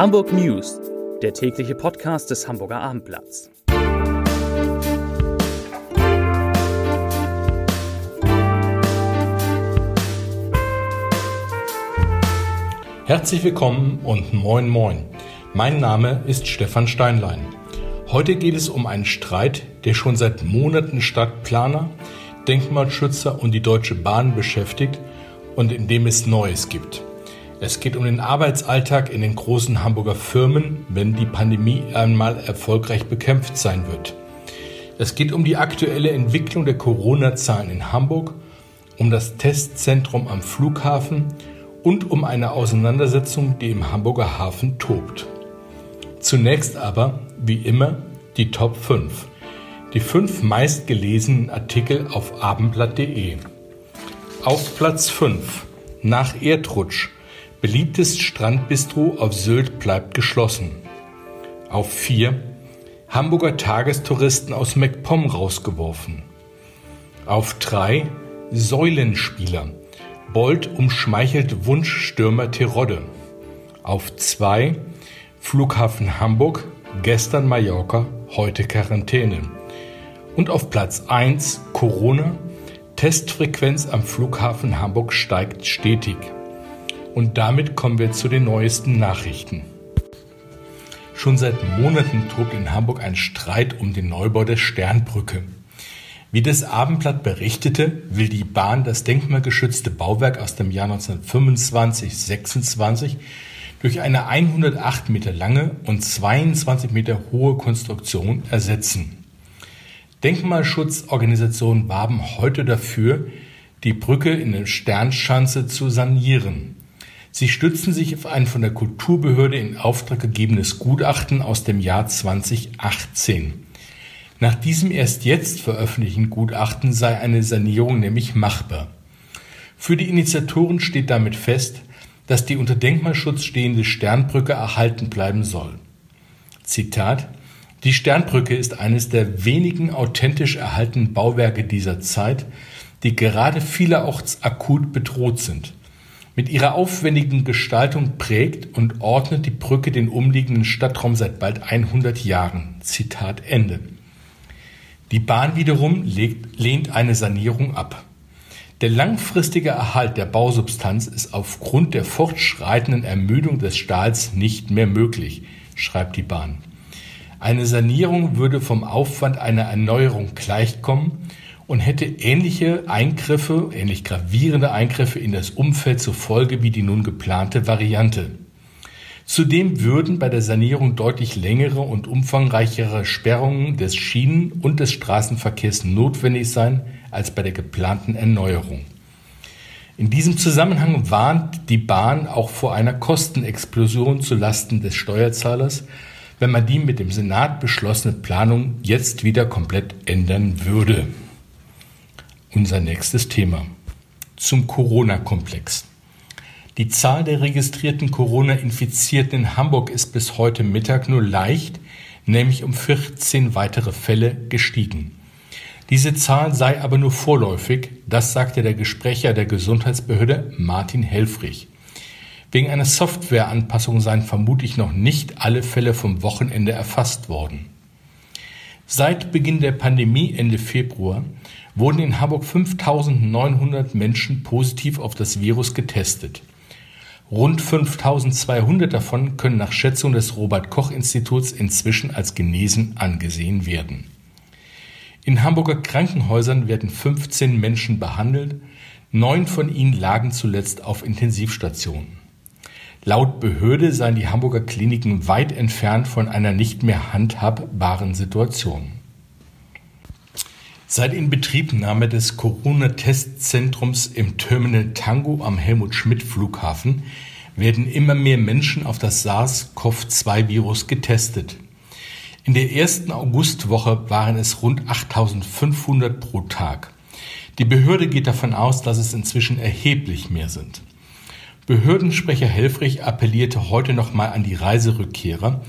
Hamburg News, der tägliche Podcast des Hamburger Abendblatts. Herzlich willkommen und moin moin. Mein Name ist Stefan Steinlein. Heute geht es um einen Streit, der schon seit Monaten Stadtplaner, Denkmalschützer und die Deutsche Bahn beschäftigt und in dem es Neues gibt. Es geht um den Arbeitsalltag in den großen Hamburger Firmen, wenn die Pandemie einmal erfolgreich bekämpft sein wird. Es geht um die aktuelle Entwicklung der Corona-Zahlen in Hamburg, um das Testzentrum am Flughafen und um eine Auseinandersetzung, die im Hamburger Hafen tobt. Zunächst aber, wie immer, die Top 5. Die fünf meistgelesenen Artikel auf abendblatt.de. Auf Platz 5 nach Erdrutsch Beliebtes Strandbistro auf Sylt bleibt geschlossen. Auf 4 Hamburger Tagestouristen aus MacPom rausgeworfen. Auf 3 Säulenspieler. Bold umschmeichelt Wunschstürmer Terodde. Auf 2 Flughafen Hamburg, gestern Mallorca, heute Quarantäne. Und auf Platz 1 Corona. Testfrequenz am Flughafen Hamburg steigt stetig. Und damit kommen wir zu den neuesten Nachrichten. Schon seit Monaten tobt in Hamburg ein Streit um den Neubau der Sternbrücke. Wie das Abendblatt berichtete, will die Bahn das denkmalgeschützte Bauwerk aus dem Jahr 1925-26 durch eine 108 Meter lange und 22 Meter hohe Konstruktion ersetzen. Denkmalschutzorganisationen warben heute dafür, die Brücke in der Sternschanze zu sanieren. Sie stützen sich auf ein von der Kulturbehörde in Auftrag gegebenes Gutachten aus dem Jahr 2018. Nach diesem erst jetzt veröffentlichten Gutachten sei eine Sanierung nämlich machbar. Für die Initiatoren steht damit fest, dass die unter Denkmalschutz stehende Sternbrücke erhalten bleiben soll. Zitat Die Sternbrücke ist eines der wenigen authentisch erhaltenen Bauwerke dieser Zeit, die gerade vielerorts akut bedroht sind. Mit ihrer aufwendigen Gestaltung prägt und ordnet die Brücke den umliegenden Stadtraum seit bald 100 Jahren. Zitat Ende. Die Bahn wiederum legt, lehnt eine Sanierung ab. Der langfristige Erhalt der Bausubstanz ist aufgrund der fortschreitenden Ermüdung des Stahls nicht mehr möglich, schreibt die Bahn. Eine Sanierung würde vom Aufwand einer Erneuerung gleichkommen und hätte ähnliche Eingriffe, ähnlich gravierende Eingriffe in das Umfeld zur Folge wie die nun geplante Variante. Zudem würden bei der Sanierung deutlich längere und umfangreichere Sperrungen des Schienen- und des Straßenverkehrs notwendig sein als bei der geplanten Erneuerung. In diesem Zusammenhang warnt die Bahn auch vor einer Kostenexplosion zulasten des Steuerzahlers, wenn man die mit dem Senat beschlossene Planung jetzt wieder komplett ändern würde unser nächstes Thema. Zum Corona-Komplex. Die Zahl der registrierten Corona-Infizierten in Hamburg ist bis heute Mittag nur leicht, nämlich um 14 weitere Fälle gestiegen. Diese Zahl sei aber nur vorläufig, das sagte der Gesprächer der Gesundheitsbehörde Martin Helfrich. Wegen einer Softwareanpassung seien vermutlich noch nicht alle Fälle vom Wochenende erfasst worden. Seit Beginn der Pandemie Ende Februar wurden in Hamburg 5.900 Menschen positiv auf das Virus getestet. Rund 5.200 davon können nach Schätzung des Robert Koch Instituts inzwischen als genesen angesehen werden. In Hamburger Krankenhäusern werden 15 Menschen behandelt, neun von ihnen lagen zuletzt auf Intensivstationen. Laut Behörde seien die Hamburger Kliniken weit entfernt von einer nicht mehr handhabbaren Situation. Seit Inbetriebnahme des Corona-Testzentrums im Terminal Tango am Helmut-Schmidt-Flughafen werden immer mehr Menschen auf das SARS-CoV-2-Virus getestet. In der ersten Augustwoche waren es rund 8500 pro Tag. Die Behörde geht davon aus, dass es inzwischen erheblich mehr sind. Behördensprecher Helfrich appellierte heute nochmal an die Reiserückkehrer,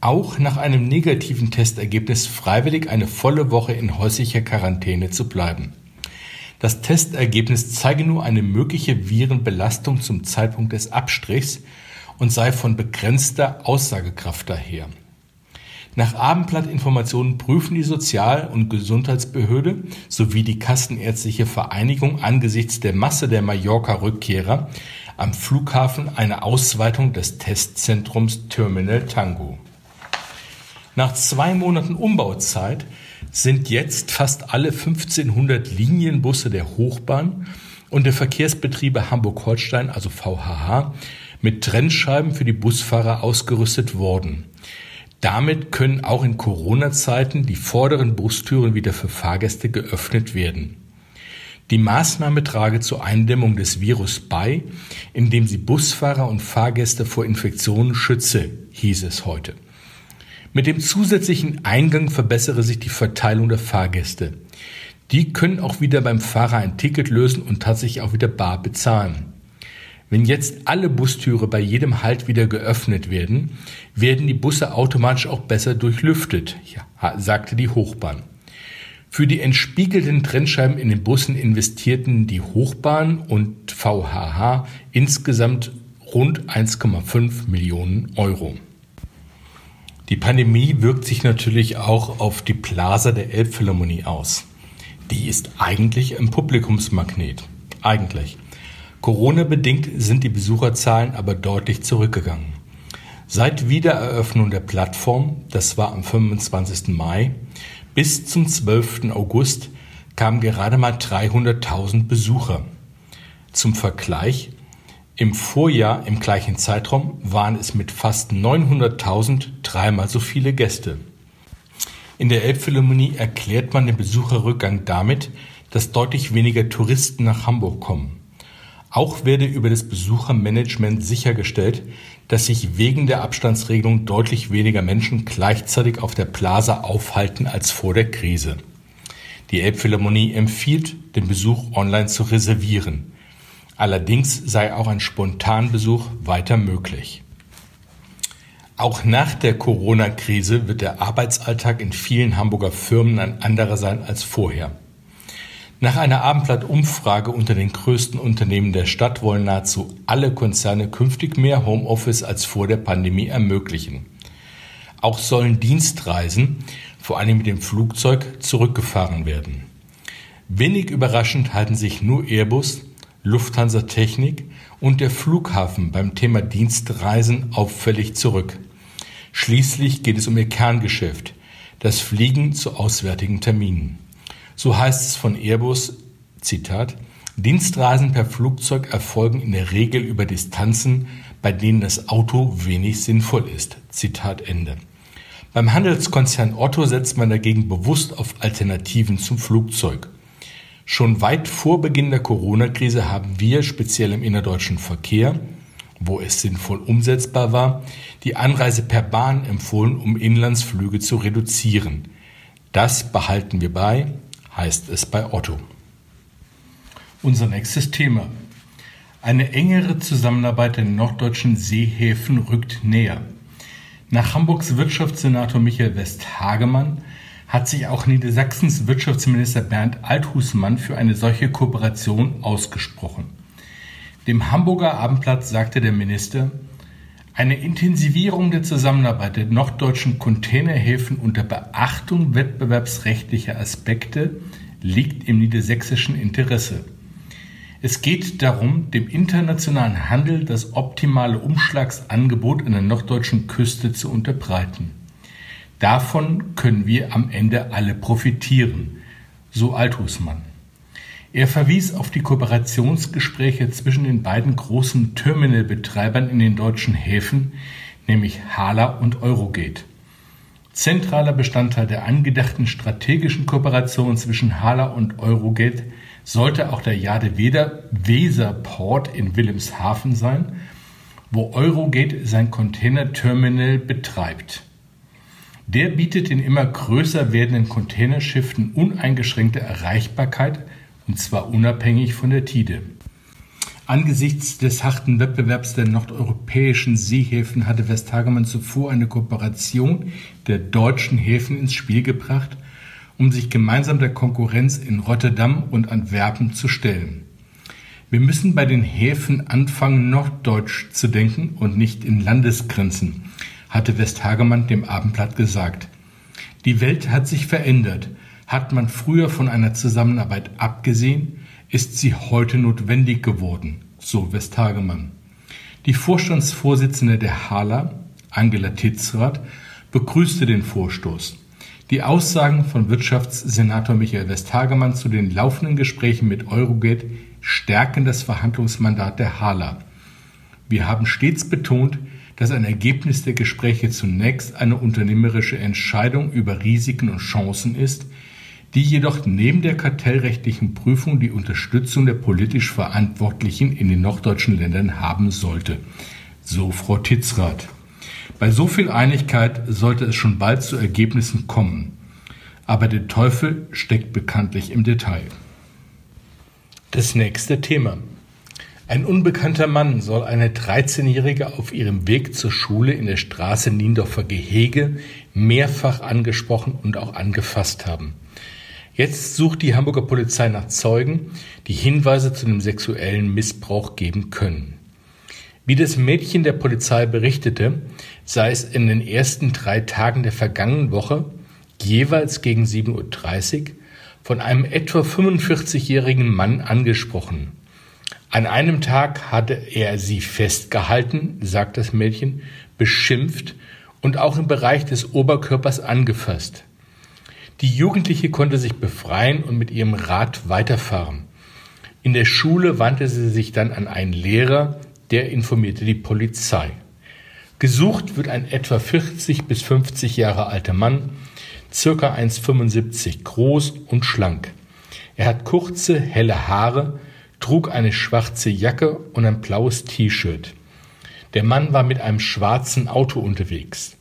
auch nach einem negativen Testergebnis freiwillig eine volle Woche in häuslicher Quarantäne zu bleiben. Das Testergebnis zeige nur eine mögliche Virenbelastung zum Zeitpunkt des Abstrichs und sei von begrenzter Aussagekraft daher. Nach Abendblattinformationen prüfen die Sozial- und Gesundheitsbehörde sowie die Kassenärztliche Vereinigung angesichts der Masse der Mallorca-Rückkehrer am Flughafen eine Ausweitung des Testzentrums Terminal Tango. Nach zwei Monaten Umbauzeit sind jetzt fast alle 1500 Linienbusse der Hochbahn und der Verkehrsbetriebe Hamburg-Holstein, also VHH, mit Trennscheiben für die Busfahrer ausgerüstet worden. Damit können auch in Corona-Zeiten die vorderen Bustüren wieder für Fahrgäste geöffnet werden. Die Maßnahme trage zur Eindämmung des Virus bei, indem sie Busfahrer und Fahrgäste vor Infektionen schütze, hieß es heute. Mit dem zusätzlichen Eingang verbessere sich die Verteilung der Fahrgäste. Die können auch wieder beim Fahrer ein Ticket lösen und tatsächlich auch wieder bar bezahlen. Wenn jetzt alle Bustüre bei jedem Halt wieder geöffnet werden, werden die Busse automatisch auch besser durchlüftet, sagte die Hochbahn. Für die entspiegelten Trennscheiben in den Bussen investierten die Hochbahn und VHH insgesamt rund 1,5 Millionen Euro. Die Pandemie wirkt sich natürlich auch auf die Plaza der Elbphilharmonie aus. Die ist eigentlich ein Publikumsmagnet. Eigentlich. Corona-bedingt sind die Besucherzahlen aber deutlich zurückgegangen. Seit Wiedereröffnung der Plattform, das war am 25. Mai, bis zum 12. August kamen gerade mal 300.000 Besucher. Zum Vergleich, im Vorjahr im gleichen Zeitraum waren es mit fast 900.000 dreimal so viele Gäste. In der Elbphilharmonie erklärt man den Besucherrückgang damit, dass deutlich weniger Touristen nach Hamburg kommen. Auch werde über das Besuchermanagement sichergestellt, dass sich wegen der Abstandsregelung deutlich weniger Menschen gleichzeitig auf der Plaza aufhalten als vor der Krise. Die Elbphilharmonie empfiehlt, den Besuch online zu reservieren. Allerdings sei auch ein Spontanbesuch weiter möglich. Auch nach der Corona-Krise wird der Arbeitsalltag in vielen Hamburger Firmen ein anderer sein als vorher. Nach einer Abendblatt-Umfrage unter den größten Unternehmen der Stadt wollen nahezu alle Konzerne künftig mehr Homeoffice als vor der Pandemie ermöglichen. Auch sollen Dienstreisen, vor allem mit dem Flugzeug, zurückgefahren werden. Wenig überraschend halten sich nur Airbus, Lufthansa Technik und der Flughafen beim Thema Dienstreisen auffällig zurück. Schließlich geht es um ihr Kerngeschäft, das Fliegen zu auswärtigen Terminen. So heißt es von Airbus, Zitat, Dienstreisen per Flugzeug erfolgen in der Regel über Distanzen, bei denen das Auto wenig sinnvoll ist. Zitat Ende. Beim Handelskonzern Otto setzt man dagegen bewusst auf Alternativen zum Flugzeug. Schon weit vor Beginn der Corona-Krise haben wir, speziell im innerdeutschen Verkehr, wo es sinnvoll umsetzbar war, die Anreise per Bahn empfohlen, um Inlandsflüge zu reduzieren. Das behalten wir bei, heißt es bei Otto. Unser nächstes Thema. Eine engere Zusammenarbeit der norddeutschen Seehäfen rückt näher. Nach Hamburgs Wirtschaftssenator Michael Westhagemann hat sich auch Niedersachsens Wirtschaftsminister Bernd Althusmann für eine solche Kooperation ausgesprochen. Dem Hamburger Abendblatt sagte der Minister, eine Intensivierung der Zusammenarbeit der norddeutschen Containerhäfen unter Beachtung wettbewerbsrechtlicher Aspekte liegt im niedersächsischen Interesse. Es geht darum, dem internationalen Handel das optimale Umschlagsangebot an der norddeutschen Küste zu unterbreiten. Davon können wir am Ende alle profitieren, so Althusmann. Er verwies auf die Kooperationsgespräche zwischen den beiden großen Terminalbetreibern in den deutschen Häfen, nämlich Hala und Eurogate. Zentraler Bestandteil der angedachten strategischen Kooperation zwischen Hala und Eurogate sollte auch der Jade Weser Port in Wilhelmshaven sein, wo Eurogate sein Containerterminal betreibt. Der bietet den immer größer werdenden Containerschiffen uneingeschränkte Erreichbarkeit und zwar unabhängig von der Tide. Angesichts des harten Wettbewerbs der nordeuropäischen Seehäfen hatte Westhagemann zuvor eine Kooperation der deutschen Häfen ins Spiel gebracht, um sich gemeinsam der Konkurrenz in Rotterdam und Antwerpen zu stellen. Wir müssen bei den Häfen anfangen, norddeutsch zu denken und nicht in Landesgrenzen, hatte Westhagemann dem Abendblatt gesagt. Die Welt hat sich verändert. Hat man früher von einer Zusammenarbeit abgesehen, ist sie heute notwendig geworden, so Westhagemann. Die Vorstandsvorsitzende der HALA, Angela Titzrath, begrüßte den Vorstoß. Die Aussagen von Wirtschaftssenator Michael Westhagemann zu den laufenden Gesprächen mit Eurogate stärken das Verhandlungsmandat der HALA. Wir haben stets betont, dass ein Ergebnis der Gespräche zunächst eine unternehmerische Entscheidung über Risiken und Chancen ist, die jedoch neben der kartellrechtlichen Prüfung die Unterstützung der politisch Verantwortlichen in den norddeutschen Ländern haben sollte. So Frau Titzrath. Bei so viel Einigkeit sollte es schon bald zu Ergebnissen kommen. Aber der Teufel steckt bekanntlich im Detail. Das nächste Thema. Ein unbekannter Mann soll eine 13-Jährige auf ihrem Weg zur Schule in der Straße Niendorfer Gehege mehrfach angesprochen und auch angefasst haben. Jetzt sucht die Hamburger Polizei nach Zeugen, die Hinweise zu dem sexuellen Missbrauch geben können. Wie das Mädchen der Polizei berichtete, sei es in den ersten drei Tagen der vergangenen Woche jeweils gegen 7.30 Uhr von einem etwa 45-jährigen Mann angesprochen. An einem Tag hatte er sie festgehalten, sagt das Mädchen, beschimpft und auch im Bereich des Oberkörpers angefasst. Die Jugendliche konnte sich befreien und mit ihrem Rad weiterfahren. In der Schule wandte sie sich dann an einen Lehrer, der informierte die Polizei. Gesucht wird ein etwa 40 bis 50 Jahre alter Mann, circa 1,75 groß und schlank. Er hat kurze, helle Haare, trug eine schwarze Jacke und ein blaues T-Shirt. Der Mann war mit einem schwarzen Auto unterwegs.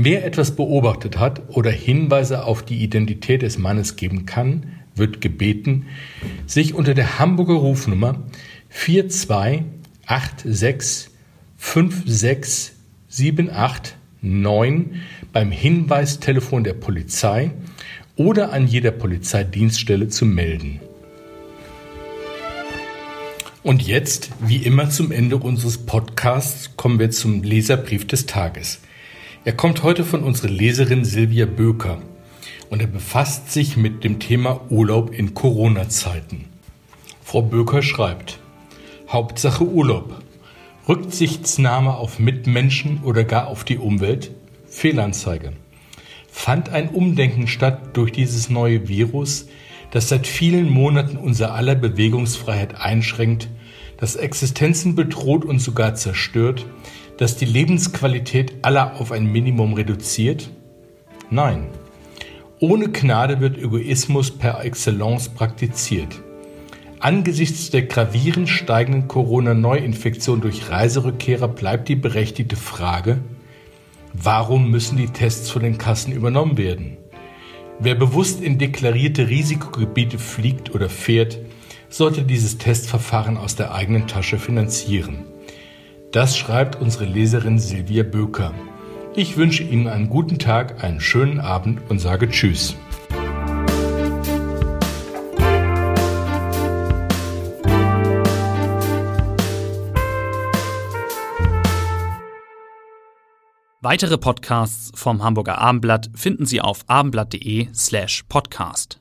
Wer etwas beobachtet hat oder Hinweise auf die Identität des Mannes geben kann, wird gebeten, sich unter der Hamburger Rufnummer 4286 5678 9 beim Hinweistelefon der Polizei oder an jeder Polizeidienststelle zu melden. Und jetzt, wie immer zum Ende unseres Podcasts, kommen wir zum Leserbrief des Tages. Er kommt heute von unserer Leserin Silvia Böker und er befasst sich mit dem Thema Urlaub in Corona-Zeiten. Frau Böker schreibt, Hauptsache Urlaub. Rücksichtsnahme auf Mitmenschen oder gar auf die Umwelt? Fehlanzeige. Fand ein Umdenken statt durch dieses neue Virus, das seit vielen Monaten unser aller Bewegungsfreiheit einschränkt, das Existenzen bedroht und sogar zerstört, das die Lebensqualität aller auf ein Minimum reduziert? Nein. Ohne Gnade wird Egoismus per Excellence praktiziert. Angesichts der gravierend steigenden Corona-Neuinfektion durch Reiserückkehrer bleibt die berechtigte Frage, warum müssen die Tests von den Kassen übernommen werden? Wer bewusst in deklarierte Risikogebiete fliegt oder fährt, sollte dieses Testverfahren aus der eigenen Tasche finanzieren. Das schreibt unsere Leserin Silvia Böker. Ich wünsche Ihnen einen guten Tag, einen schönen Abend und sage Tschüss. Weitere Podcasts vom Hamburger Abendblatt finden Sie auf abendblatt.de slash podcast.